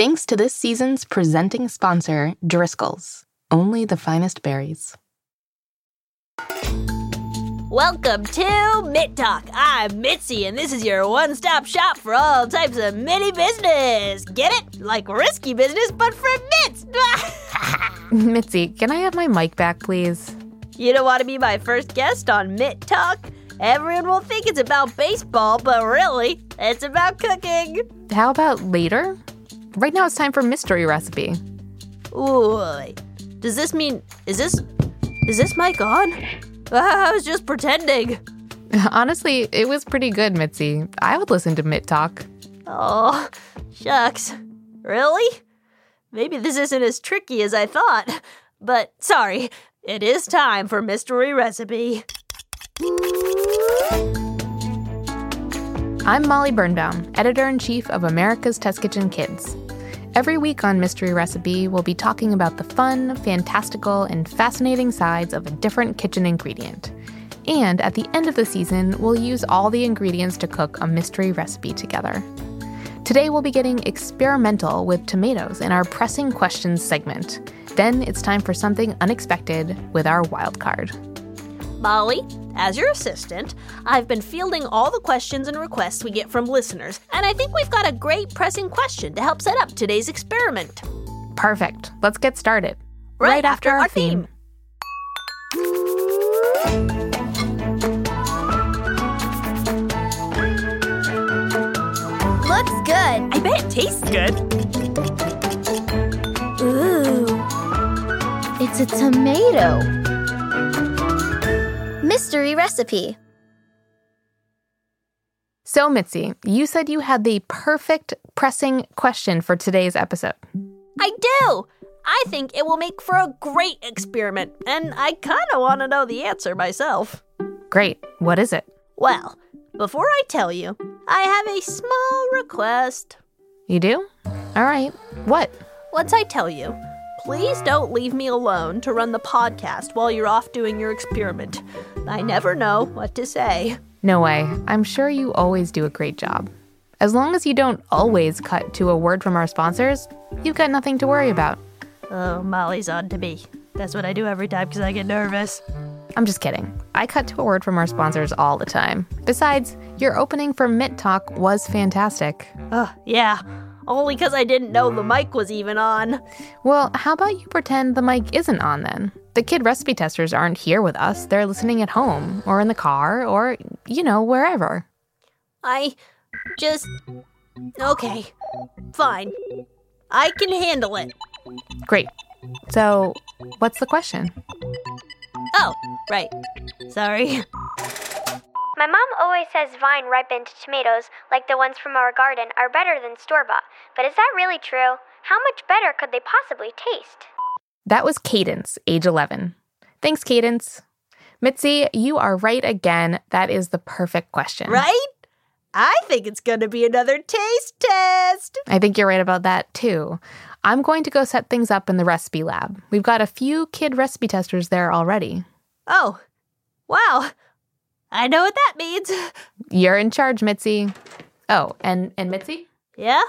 Thanks to this season's presenting sponsor, Driscoll's. Only the finest berries. Welcome to Mitt Talk. I'm Mitzi, and this is your one stop shop for all types of mini business. Get it? Like risky business, but for mitts. Mitzi, can I have my mic back, please? you don't want to be my first guest on Mitt Talk? Everyone will think it's about baseball, but really, it's about cooking. How about later? Right now it's time for mystery recipe. Ooh, does this mean is this is this mic on? I was just pretending. Honestly, it was pretty good, Mitzi. I would listen to Mitt talk. Oh, shucks. Really? Maybe this isn't as tricky as I thought. But sorry, it is time for mystery recipe. I'm Molly Birnbaum, editor in chief of America's Test Kitchen Kids. Every week on Mystery Recipe, we'll be talking about the fun, fantastical, and fascinating sides of a different kitchen ingredient. And at the end of the season, we'll use all the ingredients to cook a mystery recipe together. Today, we'll be getting experimental with tomatoes in our Pressing Questions segment. Then it's time for something unexpected with our wild card. Molly, as your assistant, I've been fielding all the questions and requests we get from listeners, and I think we've got a great pressing question to help set up today's experiment. Perfect. Let's get started. Right, after, our theme. Looks good. I bet it tastes good. Ooh. It's a tomato. Mystery recipe. So, Mitzi, you said you had the perfect pressing question for today's episode. I do! I think it will make for a great experiment, and I kind of want to know the answer myself. Great. What is it? Well, before I tell you, I have a small request. You do? All right. What? Once I tell you, please don't leave me alone to run the podcast while you're off doing your experiment. I never know what to say. No way. I'm sure you always do a great job. As long as you don't always cut to a word from our sponsors, you've got nothing to worry about. Oh, Molly's on to me. That's what I do every time because I get nervous. I'm just kidding. I cut to a word from our sponsors all the time. Besides, your opening for Mitt Talk was fantastic. Oh, yeah. Only because I didn't know the mic was even on. Well, how about you pretend the mic isn't on then? The kid recipe testers aren't here with us. They're listening at home, or in the car, or, you know, wherever. I just. Okay. Fine. I can handle it. Great. So, what's the question? Oh, right. Sorry. My mom always says vine ripened tomatoes, like the ones from our garden, are better than store bought. But is that really true? How much better could they possibly taste? That was Cadence, age 11. Thanks, Cadence. Mitzi, you are right again. That is the perfect question. Right? I think it's going to be another taste test. I think you're right about that too. I'm going to go set things up in the recipe lab. We've got a few kid recipe testers there already. Oh, wow. I know what that means. You're in charge, Mitzi. Oh, and and Mitzi, Yeah?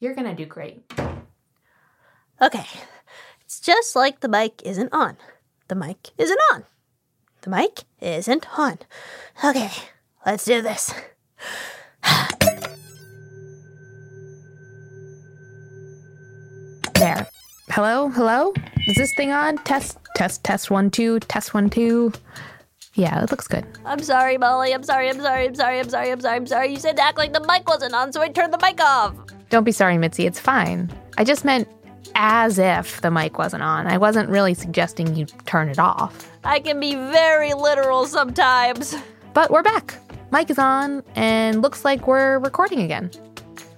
you're going to do great. Okay. It's just like the mic isn't on. The mic isn't on. The mic isn't on. Okay, let's do this. There. Hello? Hello? Is this thing on? Test test test 1 2 test 1 2. Yeah, it looks good. I'm sorry, Molly. I'm sorry. I'm sorry. I'm sorry. I'm sorry. I'm sorry. I'm sorry. You said to act like the mic wasn't on, so I turned the mic off. Don't be sorry, Mitzi. It's fine. I just meant as if the mic wasn't on. I wasn't really suggesting you turn it off. I can be very literal sometimes. But we're back. Mic is on and looks like we're recording again.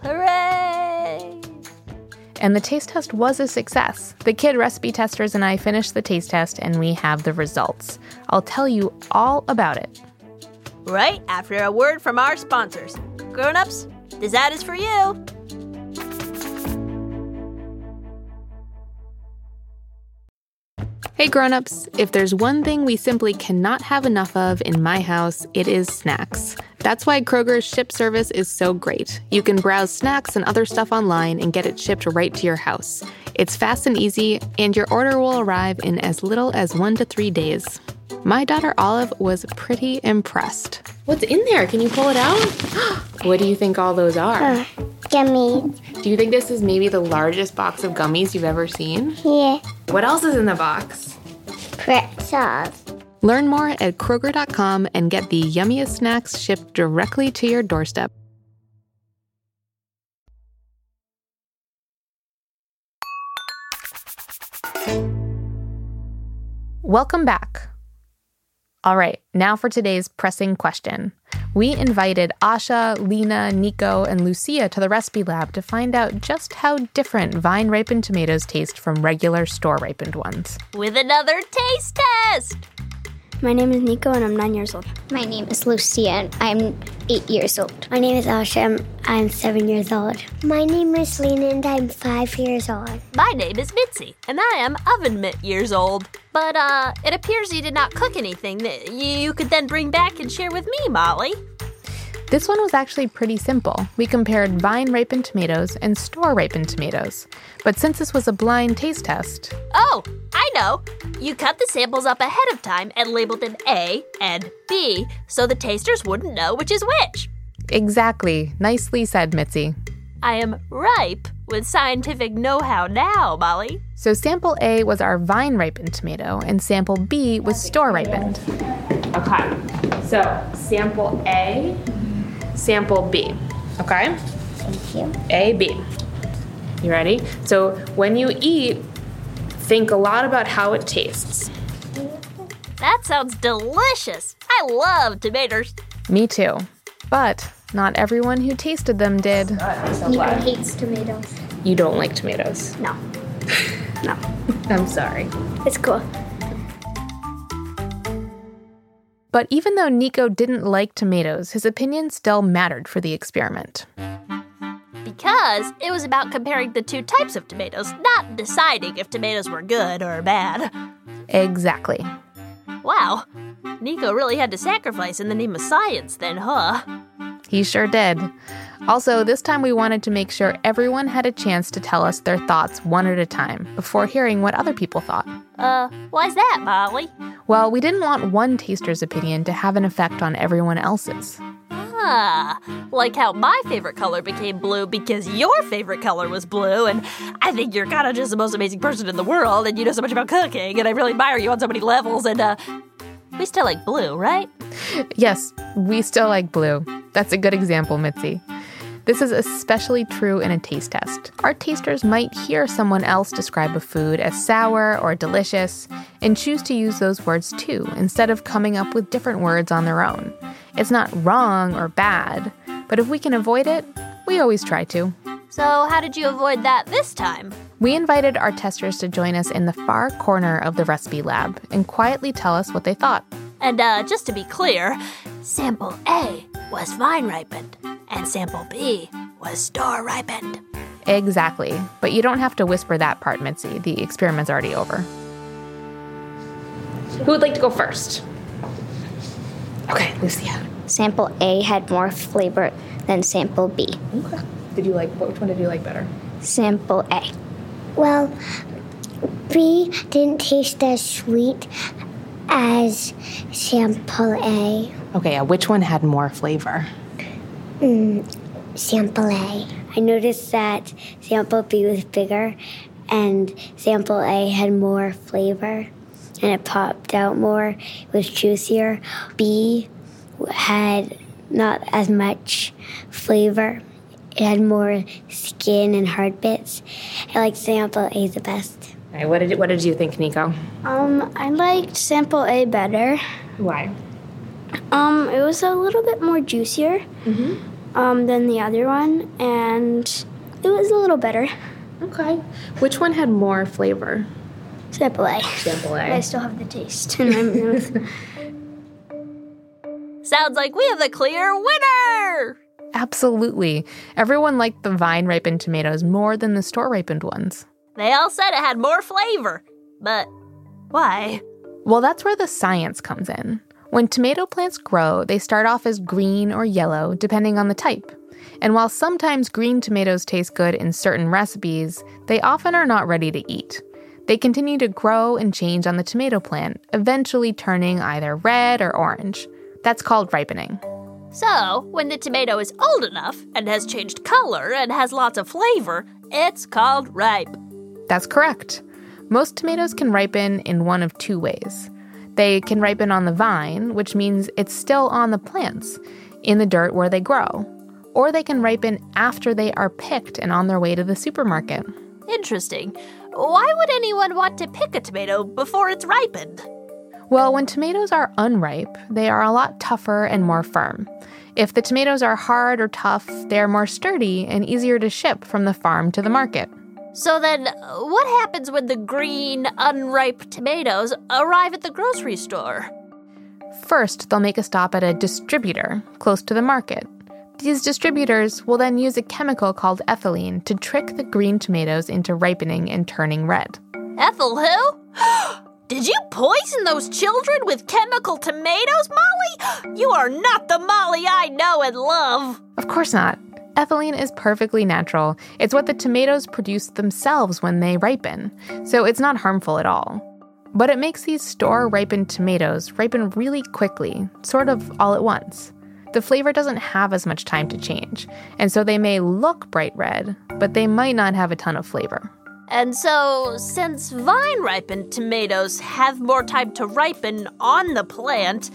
Hooray! And the taste test was a success. The kid recipe testers and I finished the taste test and we have the results. I'll tell you all about it. Right after a word from our sponsors. Grown-ups, this ad is for you. Hey grown-ups, if there's one thing we simply cannot have enough of in my house, it is snacks. That's why Kroger's ship service is so great. You can browse snacks and other stuff online and get it shipped right to your house. It's fast and easy, and your order will arrive in as little as one to three days. My daughter Olive was pretty impressed. What's in there? Can you pull it out? what do you think all those are? Gummies. Do you think this is maybe the largest box of gummies you've ever seen? Yeah. What else is in the box? Pretzels. Learn more at Kroger.com and get the yummiest snacks shipped directly to your doorstep. Welcome back. All right, now for today's pressing question. We invited Asha, Lena, Nico, and Lucia to the recipe lab to find out just how different vine ripened tomatoes taste from regular store ripened ones. With another taste test! My name is Nico and I'm nine years old. My name is Lucia and I'm eight years old. My name is Asha. I'm, I'm seven years old. My name is Lena and I'm five years old. My name is Mitzi, and I am oven mitt years old. But, uh, it appears you did not cook anything that you could then bring back and share with me, Molly. This one was actually pretty simple. We compared vine ripened tomatoes and store ripened tomatoes. But since this was a blind taste test, Oh, I know. You cut the samples up ahead of time and labeled them A and B so the tasters wouldn't know which is which. exactly, nicely said, Mitzi. I am ripe with scientific know how now, Molly. So sample A was our vine ripened tomato, and sample B was store ripened. Okay, so sample A, sample B. Okay? Thank you. A, B. You ready? So when you eat, think a lot about how it tastes. That sounds delicious. I love tomatoes. Me too. But not everyone who tasted them did. Nico hates tomatoes. You don't like tomatoes. No. No. I'm sorry. It's cool. But even though Nico didn't like tomatoes, his opinion still mattered for the experiment. Because it was about comparing the two types of tomatoes, not deciding if tomatoes were good or bad. Exactly. Wow. Nico really had to sacrifice in the name of science then, huh? He sure did. Also, this time we wanted to make sure everyone had a chance to tell us their thoughts one at a time before hearing what other people thought. Uh, why's that, Molly? Well, we didn't want one taster's opinion to have an effect on everyone else's. Ah, like how my favorite color became blue because your favorite color was blue, and I think you're kind of just the most amazing person in the world, and you know so much about cooking, and I really admire you on so many levels, and uh, we still like blue, right? Yes, we still like blue. That's a good example, Mitzi. This is especially true in a taste test. Our tasters might hear someone else describe a food as sour or delicious and choose to use those words too, instead of coming up with different words on their own. It's not wrong or bad, but if we can avoid it, we always try to. So, how did you avoid that this time? We invited our testers to join us in the far corner of the recipe lab and quietly tell us what they thought. And uh, just to be clear, sample A was vine ripened, and sample B was store ripened. Exactly, but you don't have to whisper that part, Mitzi. The experiment's already over. Who would like to go first? Okay, Lucia. Sample A had more flavor than sample B. Okay. Did you like which one did you like better? Sample A. Well, B didn't taste as sweet as sample A. Okay, yeah, which one had more flavor? Sample A. I noticed that sample B was bigger and sample A had more flavor and it popped out more. It was juicier. B had not as much flavor. It had more skin and hard bits. I like sample A the best. All right, what did what did you think, Nico? Um, I liked sample A better. Why? Um, it was a little bit more juicier um, than the other one, and it was a little better. Okay. Which one had more flavor? Sample A. Sample I A. still have the taste in my mouth. Sounds like we have the clear winner! Absolutely. Everyone liked the vine ripened tomatoes more than the store ripened ones. They all said it had more flavor. But why? Well, that's where the science comes in. When tomato plants grow, they start off as green or yellow, depending on the type. And while sometimes green tomatoes taste good in certain recipes, they often are not ready to eat. They continue to grow and change on the tomato plant, eventually turning either red or orange. That's called ripening. So, when the tomato is old enough and has changed color and has lots of flavor, it's called ripe. That's correct. Most tomatoes can ripen in one of two ways. They can ripen on the vine, which means it's still on the plants, in the dirt where they grow. Or they can ripen after they are picked and on their way to the supermarket. Interesting. Why would anyone want to pick a tomato before it's ripened? Well, when tomatoes are unripe, they are a lot tougher and more firm. If the tomatoes are hard or tough, they are more sturdy and easier to ship from the farm to the market. So then, what happens when the green, unripe tomatoes arrive at the grocery store? First, they'll make a stop at a distributor close to the market. These distributors will then use a chemical called ethylene to trick the green tomatoes into ripening and turning red. Ethel who? Did you poison those children with chemical tomatoes, Molly? You are not the Molly I know and love. Of course not. Ethylene is perfectly natural. It's what the tomatoes produce themselves when they ripen, so it's not harmful at all. But it makes these store ripened tomatoes ripen really quickly, sort of all at once. The flavor doesn't have as much time to change, and so they may look bright red, but they might not have a ton of flavor. And so, since vine ripened tomatoes have more time to ripen on the plant,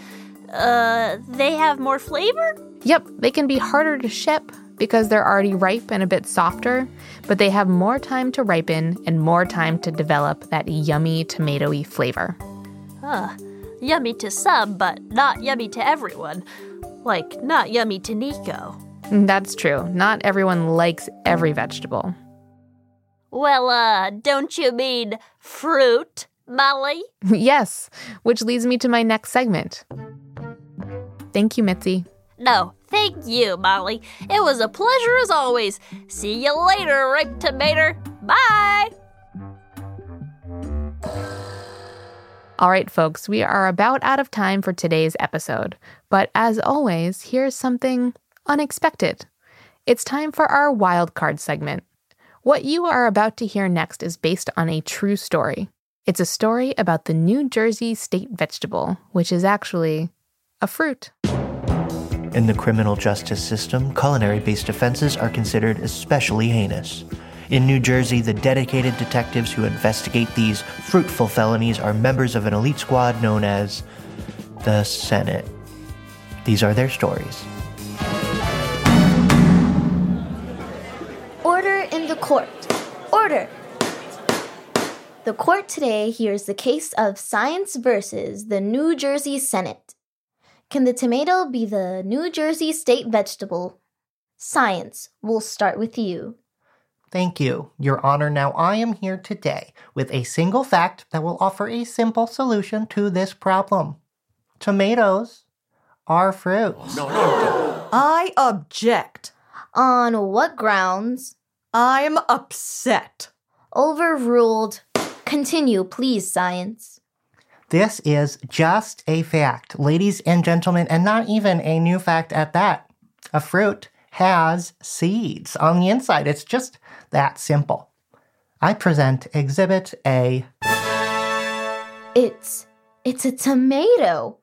uh, they have more flavor? Yep, they can be harder to ship because they're already ripe and a bit softer, but they have more time to ripen and more time to develop that yummy tomatoey flavor. Huh. Yummy to some, but not yummy to everyone. Like, not yummy to Nico. That's true. Not everyone likes every vegetable. Well, uh, don't you mean fruit, Molly? yes, which leads me to my next segment. Thank you, Mitzi. No, thank you, Molly. It was a pleasure as always. See you later, ripe tomato. Bye! All right, folks, we are about out of time for today's episode. But as always, here's something unexpected. It's time for our wild card segment. What you are about to hear next is based on a true story. It's a story about the New Jersey state vegetable, which is actually a fruit. In the criminal justice system, culinary based offenses are considered especially heinous. In New Jersey, the dedicated detectives who investigate these fruitful felonies are members of an elite squad known as the Senate. These are their stories. Order in the court. Order. The court today hears the case of Science versus the New Jersey Senate. Can the tomato be the New Jersey state vegetable? Science, we'll start with you. Thank you, Your Honor. Now, I am here today with a single fact that will offer a simple solution to this problem. Tomatoes are fruits. No, no, no. I object. On what grounds? I'm upset. Overruled. Continue, please, science. This is just a fact, ladies and gentlemen, and not even a new fact at that. A fruit has seeds on the inside. It's just that simple. I present Exhibit A. It's it's a tomato.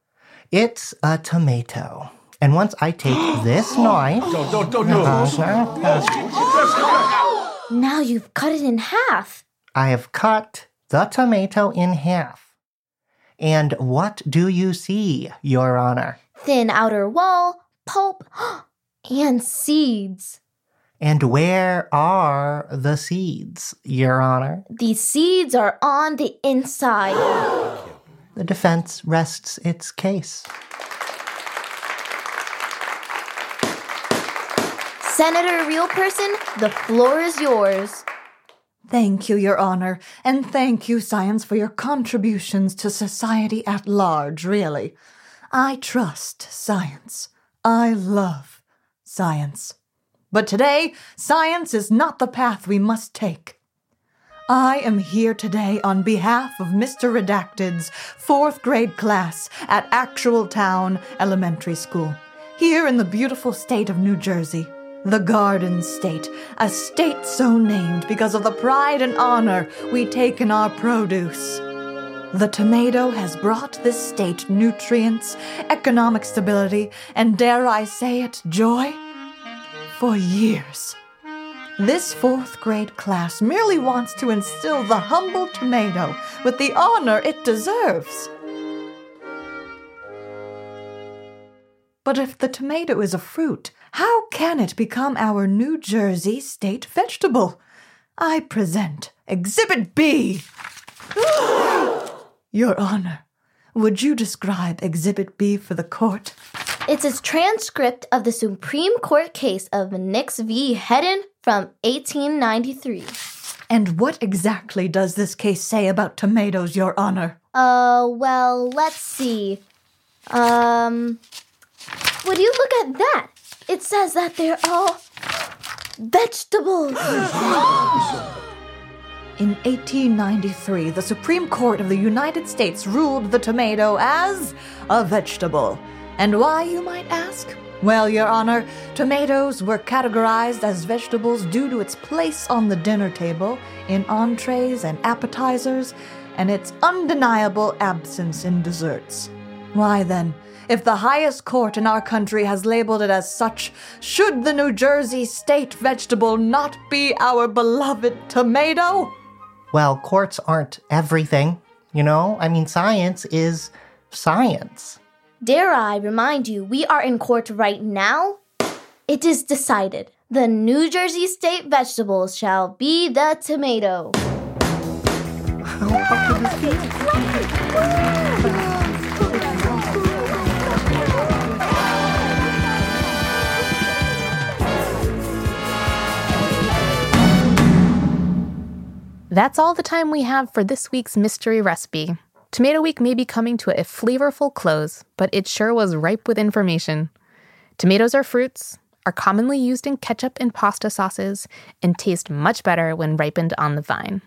It's a tomato. And once I take this knife, don't, don't, don't, no. Uh, now you've cut it in half. I have cut the tomato in half. And what do you see, Your Honor? Thin outer wall, pulp, and seeds. And where are the seeds, Your Honor? The seeds are on the inside. the defense rests its case. Senator Real Person, the floor is yours. Thank you, Your Honor, and thank you, Science, for your contributions to society at large, really. I trust science. I love science. But today, science is not the path we must take. I am here today on behalf of Mr. Redacted's fourth grade class at Actual Town Elementary School, here in the beautiful state of New Jersey. The Garden State, a state so named because of the pride and honor we take in our produce. The tomato has brought this state nutrients, economic stability, and dare I say it, joy? For years. This fourth grade class merely wants to instill the humble tomato with the honor it deserves. But if the tomato is a fruit, how can it become our New Jersey state vegetable? I present Exhibit B. Your Honor, would you describe Exhibit B for the court? It's a transcript of the Supreme Court case of Nix v. Hedden from 1893. And what exactly does this case say about tomatoes, Your Honor? Uh, well, let's see. Um, would you look at that? It says that they're all vegetables. In 1893, the Supreme Court of the United States ruled the tomato as a vegetable. And why, you might ask? Well, Your Honor, tomatoes were categorized as vegetables due to its place on the dinner table, in entrees and appetizers, and its undeniable absence in desserts. Why then, if the highest court in our country has labeled it as such, should the New Jersey state vegetable not be our beloved tomato? Well, courts aren't everything, you know? I mean, science is science. Dare I remind you, we are in court right now? It is decided. The New Jersey state vegetable shall be the tomato. That's all the time we have for this week's mystery recipe. Tomato Week may be coming to a flavorful close, but it sure was ripe with information. Tomatoes are fruits, are commonly used in ketchup and pasta sauces, and taste much better when ripened on the vine.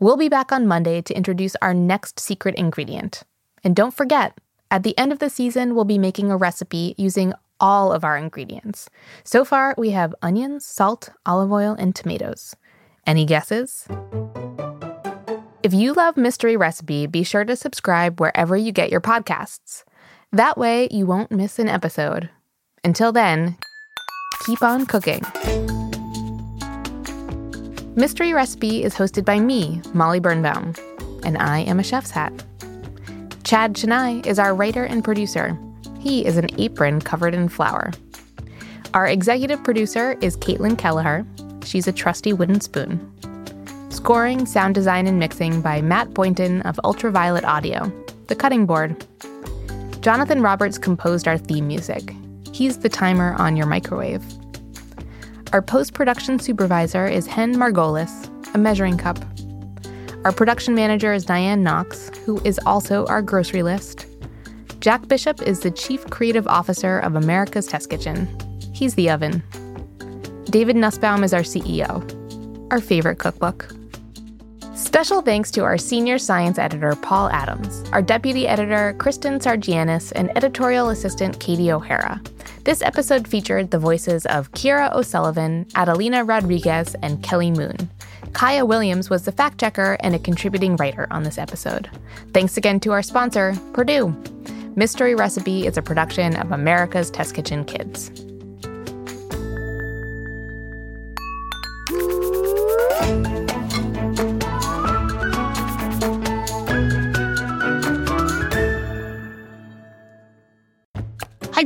We'll be back on Monday to introduce our next secret ingredient. And don't forget, at the end of the season, we'll be making a recipe using all of our ingredients. So far, we have onions, salt, olive oil, and tomatoes. Any guesses? If you love Mystery Recipe, be sure to subscribe wherever you get your podcasts. That way, you won't miss an episode. Until then, keep on cooking. Mystery Recipe is hosted by me, Molly Birnbaum, and I am a chef's hat. Chad Chenail is our writer and producer. He is an apron covered in flour. Our executive producer is Caitlin Kelleher, She's a trusty wooden spoon. Scoring, sound design, and mixing by Matt Boynton of Ultraviolet Audio, The Cutting Board. Jonathan Roberts composed our theme music. He's the timer on your microwave. Our post production supervisor is Hen Margolis, a measuring cup. Our production manager is Diane Knox, who is also our grocery list. Jack Bishop is the Chief Creative Officer of America's Test Kitchen. He's the oven. David Nussbaum is our CEO, our favorite cookbook. Special thanks to our senior science editor, Paul Adams, our deputy editor, Kristen Sargianis, and editorial assistant, Katie O'Hara. This episode featured the voices of Kira O'Sullivan, Adelina Rodriguez, and Kelly Moon. Kaya Williams was the fact checker and a contributing writer on this episode. Thanks again to our sponsor, Purdue. Mystery Recipe is a production of America's Test Kitchen Kids.